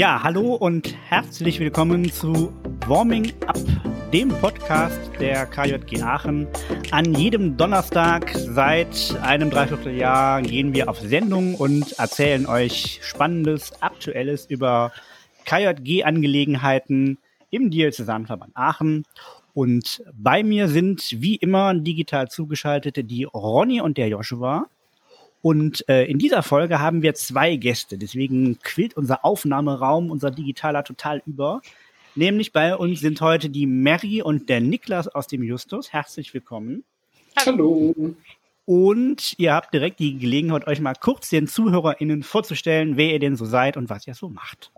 Ja, hallo und herzlich willkommen zu Warming Up, dem Podcast der KJG Aachen. An jedem Donnerstag seit einem Dreivierteljahr gehen wir auf Sendung und erzählen euch Spannendes, Aktuelles über KJG-Angelegenheiten im Diözesanverband Aachen. Und bei mir sind wie immer digital zugeschaltete die Ronny und der Joshua. Und äh, in dieser Folge haben wir zwei Gäste. Deswegen quillt unser Aufnahmeraum, unser digitaler total über. Nämlich bei uns sind heute die Mary und der Niklas aus dem Justus. Herzlich willkommen. Hallo. Und ihr habt direkt die Gelegenheit, euch mal kurz den ZuhörerInnen vorzustellen, wer ihr denn so seid und was ihr so macht.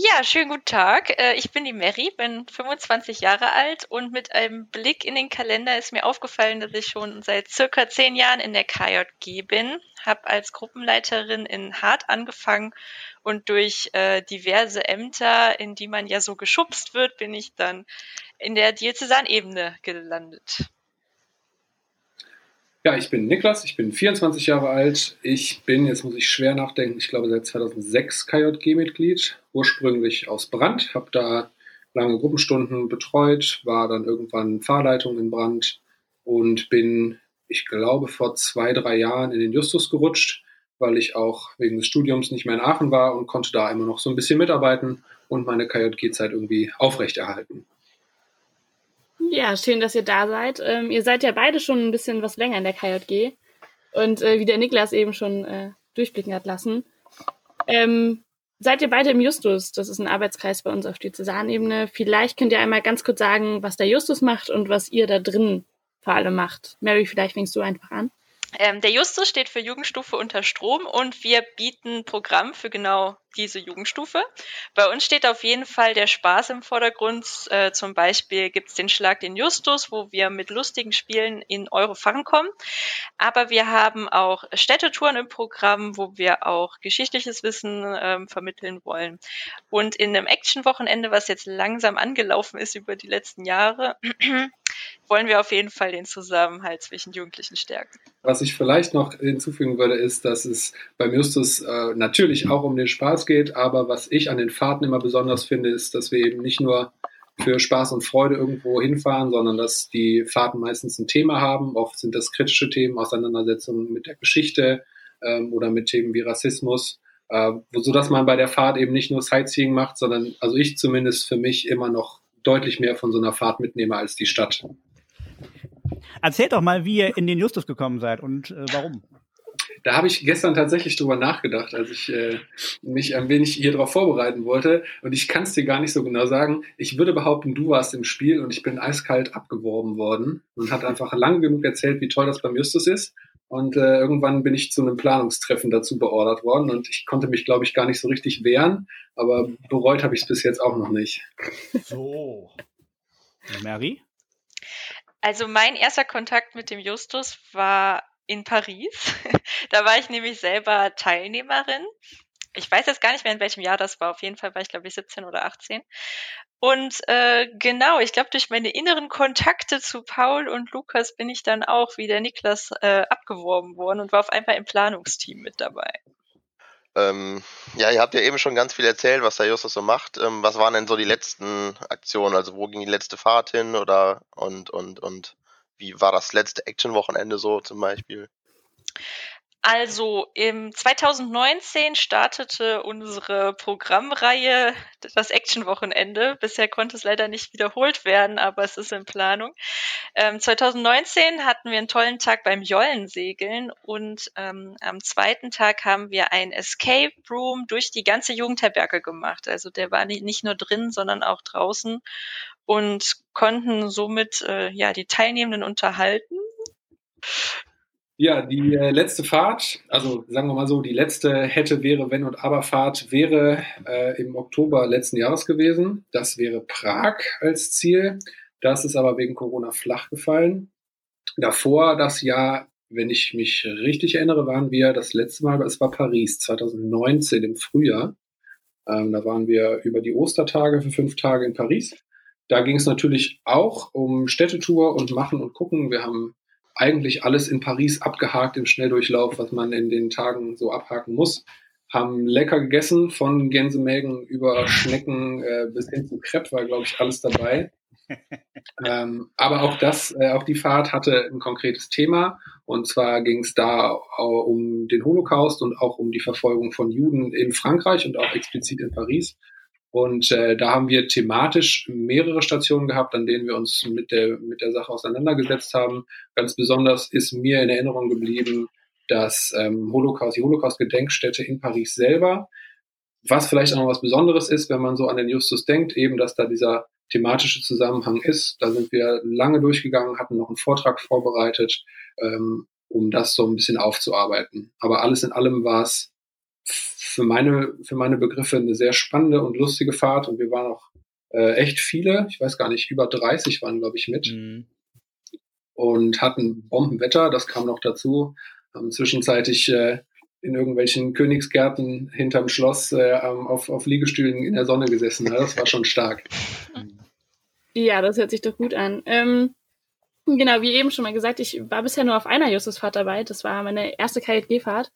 Ja, schönen guten Tag. Äh, ich bin die Mary, bin 25 Jahre alt und mit einem Blick in den Kalender ist mir aufgefallen, dass ich schon seit circa zehn Jahren in der KJG bin, habe als Gruppenleiterin in Hart angefangen und durch äh, diverse Ämter, in die man ja so geschubst wird, bin ich dann in der Diözesanebene gelandet. Ja, ich bin Niklas, ich bin 24 Jahre alt. Ich bin, jetzt muss ich schwer nachdenken, ich glaube seit 2006 KJG-Mitglied, ursprünglich aus Brand, habe da lange Gruppenstunden betreut, war dann irgendwann Fahrleitung in Brand und bin, ich glaube, vor zwei, drei Jahren in den Justus gerutscht, weil ich auch wegen des Studiums nicht mehr in Aachen war und konnte da immer noch so ein bisschen mitarbeiten und meine KJG-Zeit irgendwie aufrechterhalten. Ja, schön, dass ihr da seid. Ähm, ihr seid ja beide schon ein bisschen was länger in der KJG. Und äh, wie der Niklas eben schon äh, durchblicken hat lassen, ähm, seid ihr beide im Justus. Das ist ein Arbeitskreis bei uns auf die Cäsarenebene. Vielleicht könnt ihr einmal ganz kurz sagen, was der Justus macht und was ihr da drin vor allem macht. Mary, vielleicht fängst du einfach an. Ähm, der Justus steht für Jugendstufe unter Strom und wir bieten Programm für genau diese Jugendstufe. Bei uns steht auf jeden Fall der Spaß im Vordergrund. Äh, zum Beispiel gibt's den Schlag den Justus, wo wir mit lustigen Spielen in eure Fangen kommen. Aber wir haben auch Städtetouren im Programm, wo wir auch geschichtliches Wissen ähm, vermitteln wollen. Und in einem Action-Wochenende, was jetzt langsam angelaufen ist über die letzten Jahre, wollen wir auf jeden Fall den Zusammenhalt zwischen Jugendlichen stärken. Was ich vielleicht noch hinzufügen würde, ist, dass es beim Justus äh, natürlich auch um den Spaß geht, aber was ich an den Fahrten immer besonders finde, ist, dass wir eben nicht nur für Spaß und Freude irgendwo hinfahren, sondern dass die Fahrten meistens ein Thema haben. Oft sind das kritische Themen, Auseinandersetzungen mit der Geschichte ähm, oder mit Themen wie Rassismus, äh, so dass man bei der Fahrt eben nicht nur Sightseeing macht, sondern, also ich zumindest für mich immer noch deutlich mehr von so einer Fahrt mitnehme als die Stadt. Erzählt doch mal, wie ihr in den Justus gekommen seid und äh, warum. Da habe ich gestern tatsächlich drüber nachgedacht, als ich äh, mich ein wenig hier drauf vorbereiten wollte. Und ich kann es dir gar nicht so genau sagen. Ich würde behaupten, du warst im Spiel und ich bin eiskalt abgeworben worden und hat einfach lang genug erzählt, wie toll das beim Justus ist. Und äh, irgendwann bin ich zu einem Planungstreffen dazu beordert worden und ich konnte mich, glaube ich, gar nicht so richtig wehren, aber bereut habe ich es bis jetzt auch noch nicht. So. Mary? Also mein erster Kontakt mit dem Justus war in Paris. da war ich nämlich selber Teilnehmerin. Ich weiß jetzt gar nicht mehr, in welchem Jahr das war. Auf jeden Fall war ich, glaube ich, 17 oder 18. Und äh, genau, ich glaube, durch meine inneren Kontakte zu Paul und Lukas bin ich dann auch wie der Niklas äh, abgeworben worden und war auf einmal im Planungsteam mit dabei. Ähm, ja, ihr habt ja eben schon ganz viel erzählt, was der Justus so macht. Ähm, was waren denn so die letzten Aktionen? Also wo ging die letzte Fahrt hin oder und und und wie war das letzte Action-Wochenende so zum Beispiel? Also im 2019 startete unsere Programmreihe das Action-Wochenende. Bisher konnte es leider nicht wiederholt werden, aber es ist in Planung. Ähm, 2019 hatten wir einen tollen Tag beim Jollensegeln und ähm, am zweiten Tag haben wir ein Escape Room durch die ganze Jugendherberge gemacht. Also der war nicht nur drin, sondern auch draußen und konnten somit äh, ja die Teilnehmenden unterhalten. Ja, die äh, letzte Fahrt, also sagen wir mal so, die letzte hätte, wäre, wenn und aber Fahrt wäre äh, im Oktober letzten Jahres gewesen. Das wäre Prag als Ziel. Das ist aber wegen Corona flach gefallen. Davor das Jahr, wenn ich mich richtig erinnere, waren wir das letzte Mal, es war Paris 2019 im Frühjahr. Ähm, da waren wir über die Ostertage für fünf Tage in Paris. Da ging es natürlich auch um Städtetour und Machen und Gucken. Wir haben eigentlich alles in Paris abgehakt im Schnelldurchlauf, was man in den Tagen so abhaken muss. haben lecker gegessen, von Gänsemägen über Schnecken äh, bis hin zu Crepe war, glaube ich, alles dabei. ähm, aber auch das, äh, auch die Fahrt hatte ein konkretes Thema. Und zwar ging es da um den Holocaust und auch um die Verfolgung von Juden in Frankreich und auch explizit in Paris. Und äh, da haben wir thematisch mehrere Stationen gehabt, an denen wir uns mit der, mit der Sache auseinandergesetzt haben. Ganz besonders ist mir in Erinnerung geblieben, dass ähm, Holocaust, die Holocaust-Gedenkstätte in Paris selber, was vielleicht auch noch was Besonderes ist, wenn man so an den Justus denkt, eben, dass da dieser thematische Zusammenhang ist. Da sind wir lange durchgegangen, hatten noch einen Vortrag vorbereitet, ähm, um das so ein bisschen aufzuarbeiten. Aber alles in allem war es für meine, für meine Begriffe eine sehr spannende und lustige Fahrt und wir waren auch äh, echt viele, ich weiß gar nicht, über 30 waren, glaube ich, mit. Mhm. Und hatten Bombenwetter, das kam noch dazu. Haben zwischenzeitlich äh, in irgendwelchen Königsgärten hinterm Schloss äh, auf, auf Liegestühlen in der Sonne gesessen. Ja, das war schon stark. Ja, das hört sich doch gut an. Ähm, genau, wie eben schon mal gesagt, ich war bisher nur auf einer Justusfahrt dabei. Das war meine erste KJG-Fahrt.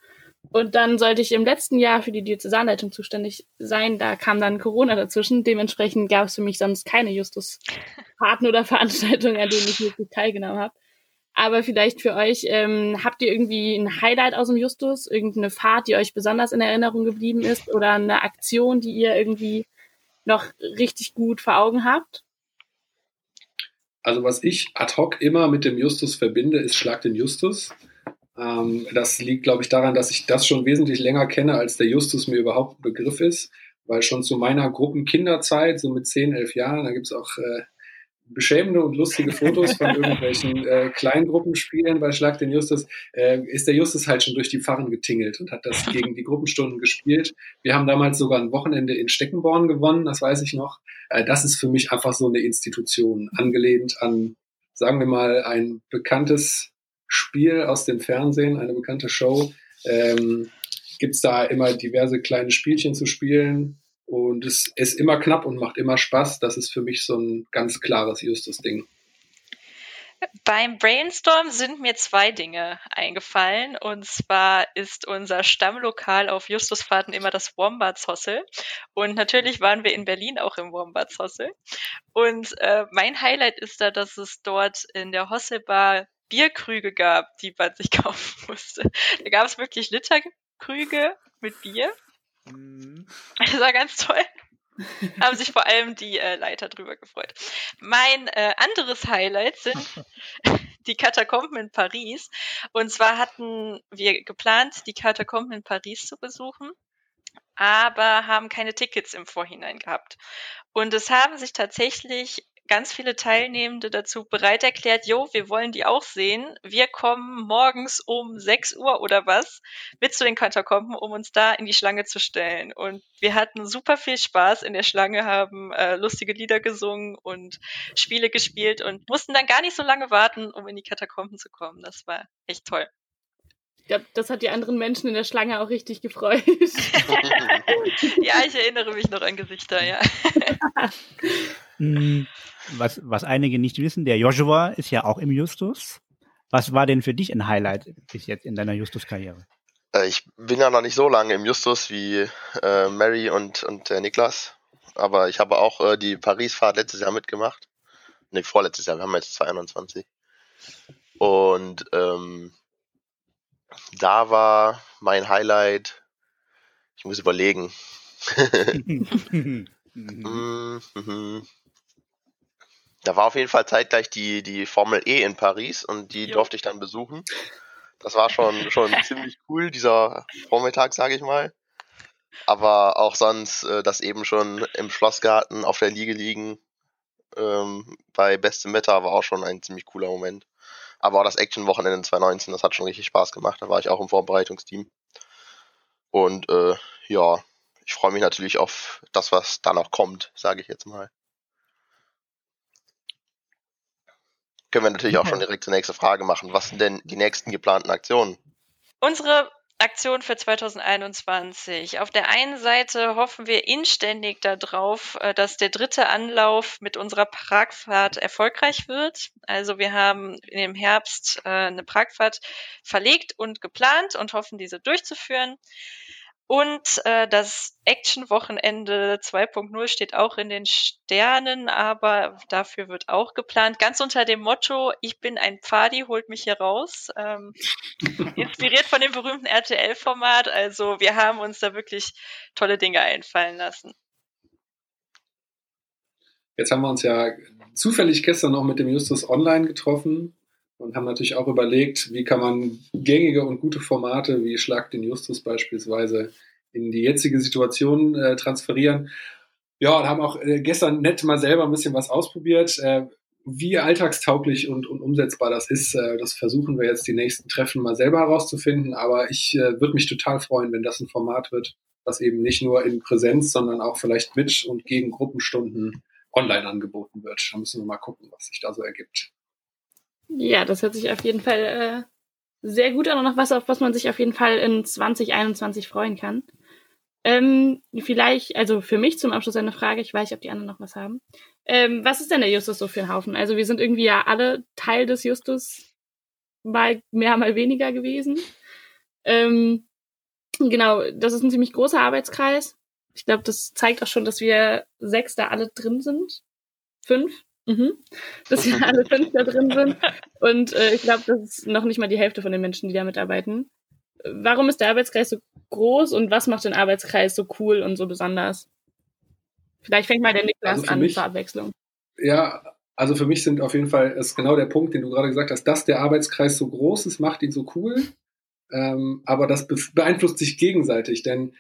Und dann sollte ich im letzten Jahr für die Diözesanleitung zuständig sein. Da kam dann Corona dazwischen. Dementsprechend gab es für mich sonst keine Justusfahrten oder Veranstaltungen, an denen ich wirklich teilgenommen habe. Aber vielleicht für euch, ähm, habt ihr irgendwie ein Highlight aus dem Justus? Irgendeine Fahrt, die euch besonders in Erinnerung geblieben ist? Oder eine Aktion, die ihr irgendwie noch richtig gut vor Augen habt? Also was ich ad hoc immer mit dem Justus verbinde, ist Schlag den Justus. Ähm, das liegt, glaube ich, daran, dass ich das schon wesentlich länger kenne, als der Justus mir überhaupt ein Begriff ist. Weil schon zu meiner Gruppenkinderzeit, so mit 10, 11 Jahren, da gibt es auch äh, beschämende und lustige Fotos von irgendwelchen äh, Kleingruppenspielen bei Schlag den Justus, äh, ist der Justus halt schon durch die Pfarren getingelt und hat das gegen die Gruppenstunden gespielt. Wir haben damals sogar ein Wochenende in Steckenborn gewonnen, das weiß ich noch. Äh, das ist für mich einfach so eine Institution, angelehnt an, sagen wir mal, ein bekanntes Spiel aus dem Fernsehen, eine bekannte Show. Ähm, Gibt es da immer diverse kleine Spielchen zu spielen, und es ist immer knapp und macht immer Spaß. Das ist für mich so ein ganz klares Justus-Ding. Beim Brainstorm sind mir zwei Dinge eingefallen. Und zwar ist unser Stammlokal auf Justusfahrten immer das Wombats Hossel. Und natürlich waren wir in Berlin auch im Wombats Hossel. Und äh, mein Highlight ist da, dass es dort in der Hosselbar Bierkrüge gab, die man sich kaufen musste. Da gab es wirklich Literkrüge mit Bier. Mhm. Das war ganz toll. Haben sich vor allem die äh, Leiter drüber gefreut. Mein äh, anderes Highlight sind die Katakomben in Paris. Und zwar hatten wir geplant, die Katakomben in Paris zu besuchen, aber haben keine Tickets im Vorhinein gehabt. Und es haben sich tatsächlich ganz viele Teilnehmende dazu bereit erklärt, jo, wir wollen die auch sehen. Wir kommen morgens um 6 Uhr oder was mit zu den Katakomben, um uns da in die Schlange zu stellen. Und wir hatten super viel Spaß in der Schlange, haben äh, lustige Lieder gesungen und Spiele gespielt und mussten dann gar nicht so lange warten, um in die Katakomben zu kommen. Das war echt toll. Ich glaube, das hat die anderen Menschen in der Schlange auch richtig gefreut. ja, ich erinnere mich noch an Gesichter, ja. Was, was einige nicht wissen, der Joshua ist ja auch im Justus. Was war denn für dich ein Highlight bis jetzt in deiner Justus-Karriere? Äh, ich bin ja noch nicht so lange im Justus wie äh, Mary und, und äh, Niklas. Aber ich habe auch äh, die Paris-Fahrt letztes Jahr mitgemacht. Ne, vorletztes Jahr, wir haben jetzt 2021. Und ähm, da war mein Highlight, ich muss überlegen. mm -hmm. Da war auf jeden Fall zeitgleich die, die Formel E in Paris und die jo. durfte ich dann besuchen. Das war schon, schon ziemlich cool, dieser Vormittag, sage ich mal. Aber auch sonst, äh, das eben schon im Schlossgarten auf der Liege liegen ähm, bei bestem Wetter war auch schon ein ziemlich cooler Moment. Aber auch das Action-Wochenende 2019, das hat schon richtig Spaß gemacht. Da war ich auch im Vorbereitungsteam. Und äh, ja, ich freue mich natürlich auf das, was da noch kommt, sage ich jetzt mal. Können wir natürlich auch schon direkt zur nächsten Frage machen. Was sind denn die nächsten geplanten Aktionen? Unsere Aktion für 2021. Auf der einen Seite hoffen wir inständig darauf, äh, dass der dritte Anlauf mit unserer Pragfahrt erfolgreich wird. Also wir haben im Herbst äh, eine Pragfahrt verlegt und geplant und hoffen, diese durchzuführen. Und äh, das Action-Wochenende 2.0 steht auch in den Sternen, aber dafür wird auch geplant. Ganz unter dem Motto, ich bin ein Pfadi, holt mich hier raus. Ähm, inspiriert von dem berühmten RTL-Format. Also wir haben uns da wirklich tolle Dinge einfallen lassen. Jetzt haben wir uns ja zufällig gestern noch mit dem Justus Online getroffen und haben natürlich auch überlegt, wie kann man gängige und gute Formate wie Schlag den Justus beispielsweise in die jetzige Situation äh, transferieren. Ja, und haben auch äh, gestern nett mal selber ein bisschen was ausprobiert. Äh, wie alltagstauglich und, und umsetzbar das ist, äh, das versuchen wir jetzt die nächsten Treffen mal selber herauszufinden. Aber ich äh, würde mich total freuen, wenn das ein Format wird, was eben nicht nur in Präsenz, sondern auch vielleicht mit und gegen Gruppenstunden online angeboten wird. Da müssen wir mal gucken, was sich da so ergibt. Ja, das hört sich auf jeden Fall äh, sehr gut an und noch was, auf was man sich auf jeden Fall in 2021 freuen kann. Ähm, vielleicht, also für mich zum Abschluss eine Frage, ich weiß nicht, ob die anderen noch was haben. Ähm, was ist denn der Justus so für ein Haufen? Also wir sind irgendwie ja alle Teil des Justus, mal mehr, mal weniger gewesen. Ähm, genau, das ist ein ziemlich großer Arbeitskreis. Ich glaube, das zeigt auch schon, dass wir sechs da alle drin sind. Fünf? Mhm. Dass wir alle fünf da drin sind. Und äh, ich glaube, das ist noch nicht mal die Hälfte von den Menschen, die da mitarbeiten. Warum ist der Arbeitskreis so groß und was macht den Arbeitskreis so cool und so besonders? Vielleicht fängt mal der Niklas also an mich, zur Abwechslung. Ja, also für mich sind auf jeden Fall ist genau der Punkt, den du gerade gesagt hast, dass der Arbeitskreis so groß ist, macht ihn so cool. Ähm, aber das beeinflusst sich gegenseitig, denn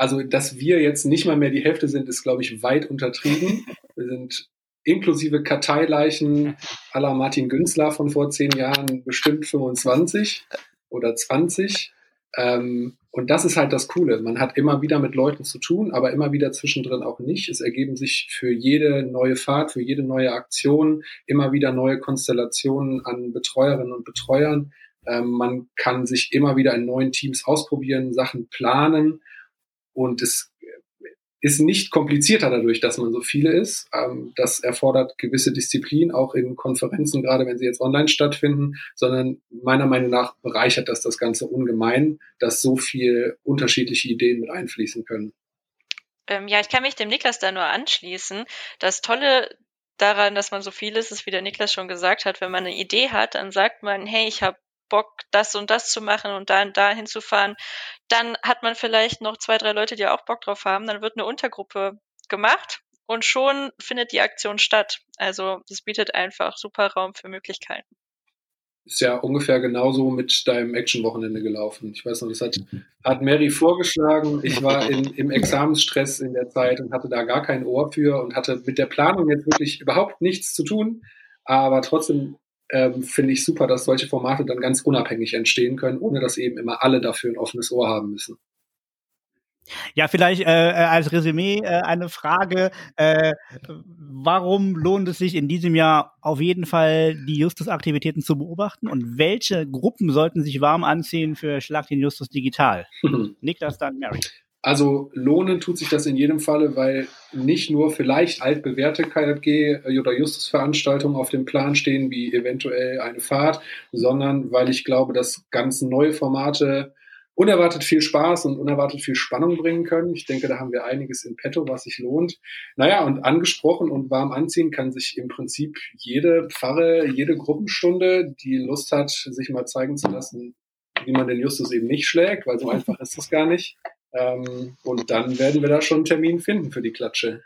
also, dass wir jetzt nicht mal mehr die Hälfte sind, ist, glaube ich, weit untertrieben. Wir sind inklusive Karteileichen aller Martin Günzler von vor zehn Jahren bestimmt 25 oder 20. Ähm, und das ist halt das Coole. Man hat immer wieder mit Leuten zu tun, aber immer wieder zwischendrin auch nicht. Es ergeben sich für jede neue Fahrt, für jede neue Aktion immer wieder neue Konstellationen an Betreuerinnen und Betreuern. Ähm, man kann sich immer wieder in neuen Teams ausprobieren, Sachen planen und es ist nicht komplizierter dadurch, dass man so viele ist. Ähm, das erfordert gewisse Disziplin, auch in Konferenzen, gerade wenn sie jetzt online stattfinden, sondern meiner Meinung nach bereichert das das Ganze ungemein, dass so viel unterschiedliche Ideen mit einfließen können. Ähm, ja, ich kann mich dem Niklas da nur anschließen. Das Tolle daran, dass man so viel ist, ist, wie der Niklas schon gesagt hat, wenn man eine Idee hat, dann sagt man, hey, ich habe Bock, das und das zu machen und da und da hinzufahren. Dann hat man vielleicht noch zwei, drei Leute, die auch Bock drauf haben. Dann wird eine Untergruppe gemacht und schon findet die Aktion statt. Also das bietet einfach super Raum für Möglichkeiten. Ist ja ungefähr genauso mit deinem Action-Wochenende gelaufen. Ich weiß noch, das hat, hat Mary vorgeschlagen. Ich war in, im Examensstress in der Zeit und hatte da gar kein Ohr für und hatte mit der Planung jetzt wirklich überhaupt nichts zu tun. Aber trotzdem ähm, finde ich super, dass solche Formate dann ganz unabhängig entstehen können, ohne dass eben immer alle dafür ein offenes Ohr haben müssen. Ja, vielleicht äh, äh, als Resümee äh, eine Frage. Äh, warum lohnt es sich in diesem Jahr auf jeden Fall die Justus-Aktivitäten zu beobachten und welche Gruppen sollten sich warm anziehen für Schlag den Justus digital? Niklas, dann Mary. Also lohnen tut sich das in jedem Falle, weil nicht nur vielleicht altbewährte KJG oder Justus-Veranstaltungen auf dem Plan stehen, wie eventuell eine Fahrt, sondern weil ich glaube, dass ganz neue Formate unerwartet viel Spaß und unerwartet viel Spannung bringen können. Ich denke, da haben wir einiges in petto, was sich lohnt. Naja, und angesprochen und warm anziehen kann sich im Prinzip jede Pfarre, jede Gruppenstunde, die Lust hat, sich mal zeigen zu lassen, wie man den Justus eben nicht schlägt, weil so einfach ist das gar nicht. Ähm, und dann werden wir da schon einen Termin finden für die Klatsche.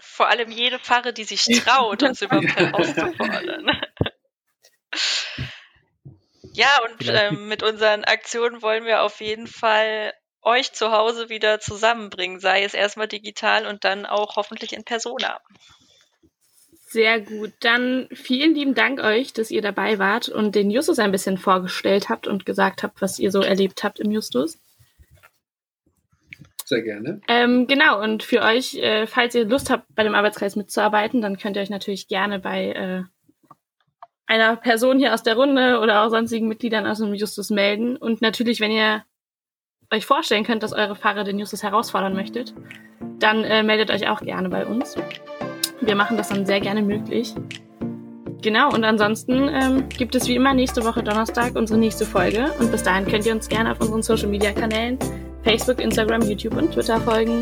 Vor allem jede Pfarre, die sich traut, uns überhaupt herauszufordern. ja, und ähm, mit unseren Aktionen wollen wir auf jeden Fall euch zu Hause wieder zusammenbringen, sei es erstmal digital und dann auch hoffentlich in Persona. Sehr gut. Dann vielen lieben Dank euch, dass ihr dabei wart und den Justus ein bisschen vorgestellt habt und gesagt habt, was ihr so erlebt habt im Justus. Sehr gerne. Ähm, genau, und für euch, äh, falls ihr Lust habt, bei dem Arbeitskreis mitzuarbeiten, dann könnt ihr euch natürlich gerne bei äh, einer Person hier aus der Runde oder auch sonstigen Mitgliedern aus dem Justus melden. Und natürlich, wenn ihr euch vorstellen könnt, dass eure Fahrer den Justus herausfordern möchtet, dann äh, meldet euch auch gerne bei uns. Wir machen das dann sehr gerne möglich. Genau, und ansonsten ähm, gibt es wie immer nächste Woche Donnerstag unsere nächste Folge. Und bis dahin könnt ihr uns gerne auf unseren Social Media Kanälen Facebook, Instagram, YouTube und Twitter folgen.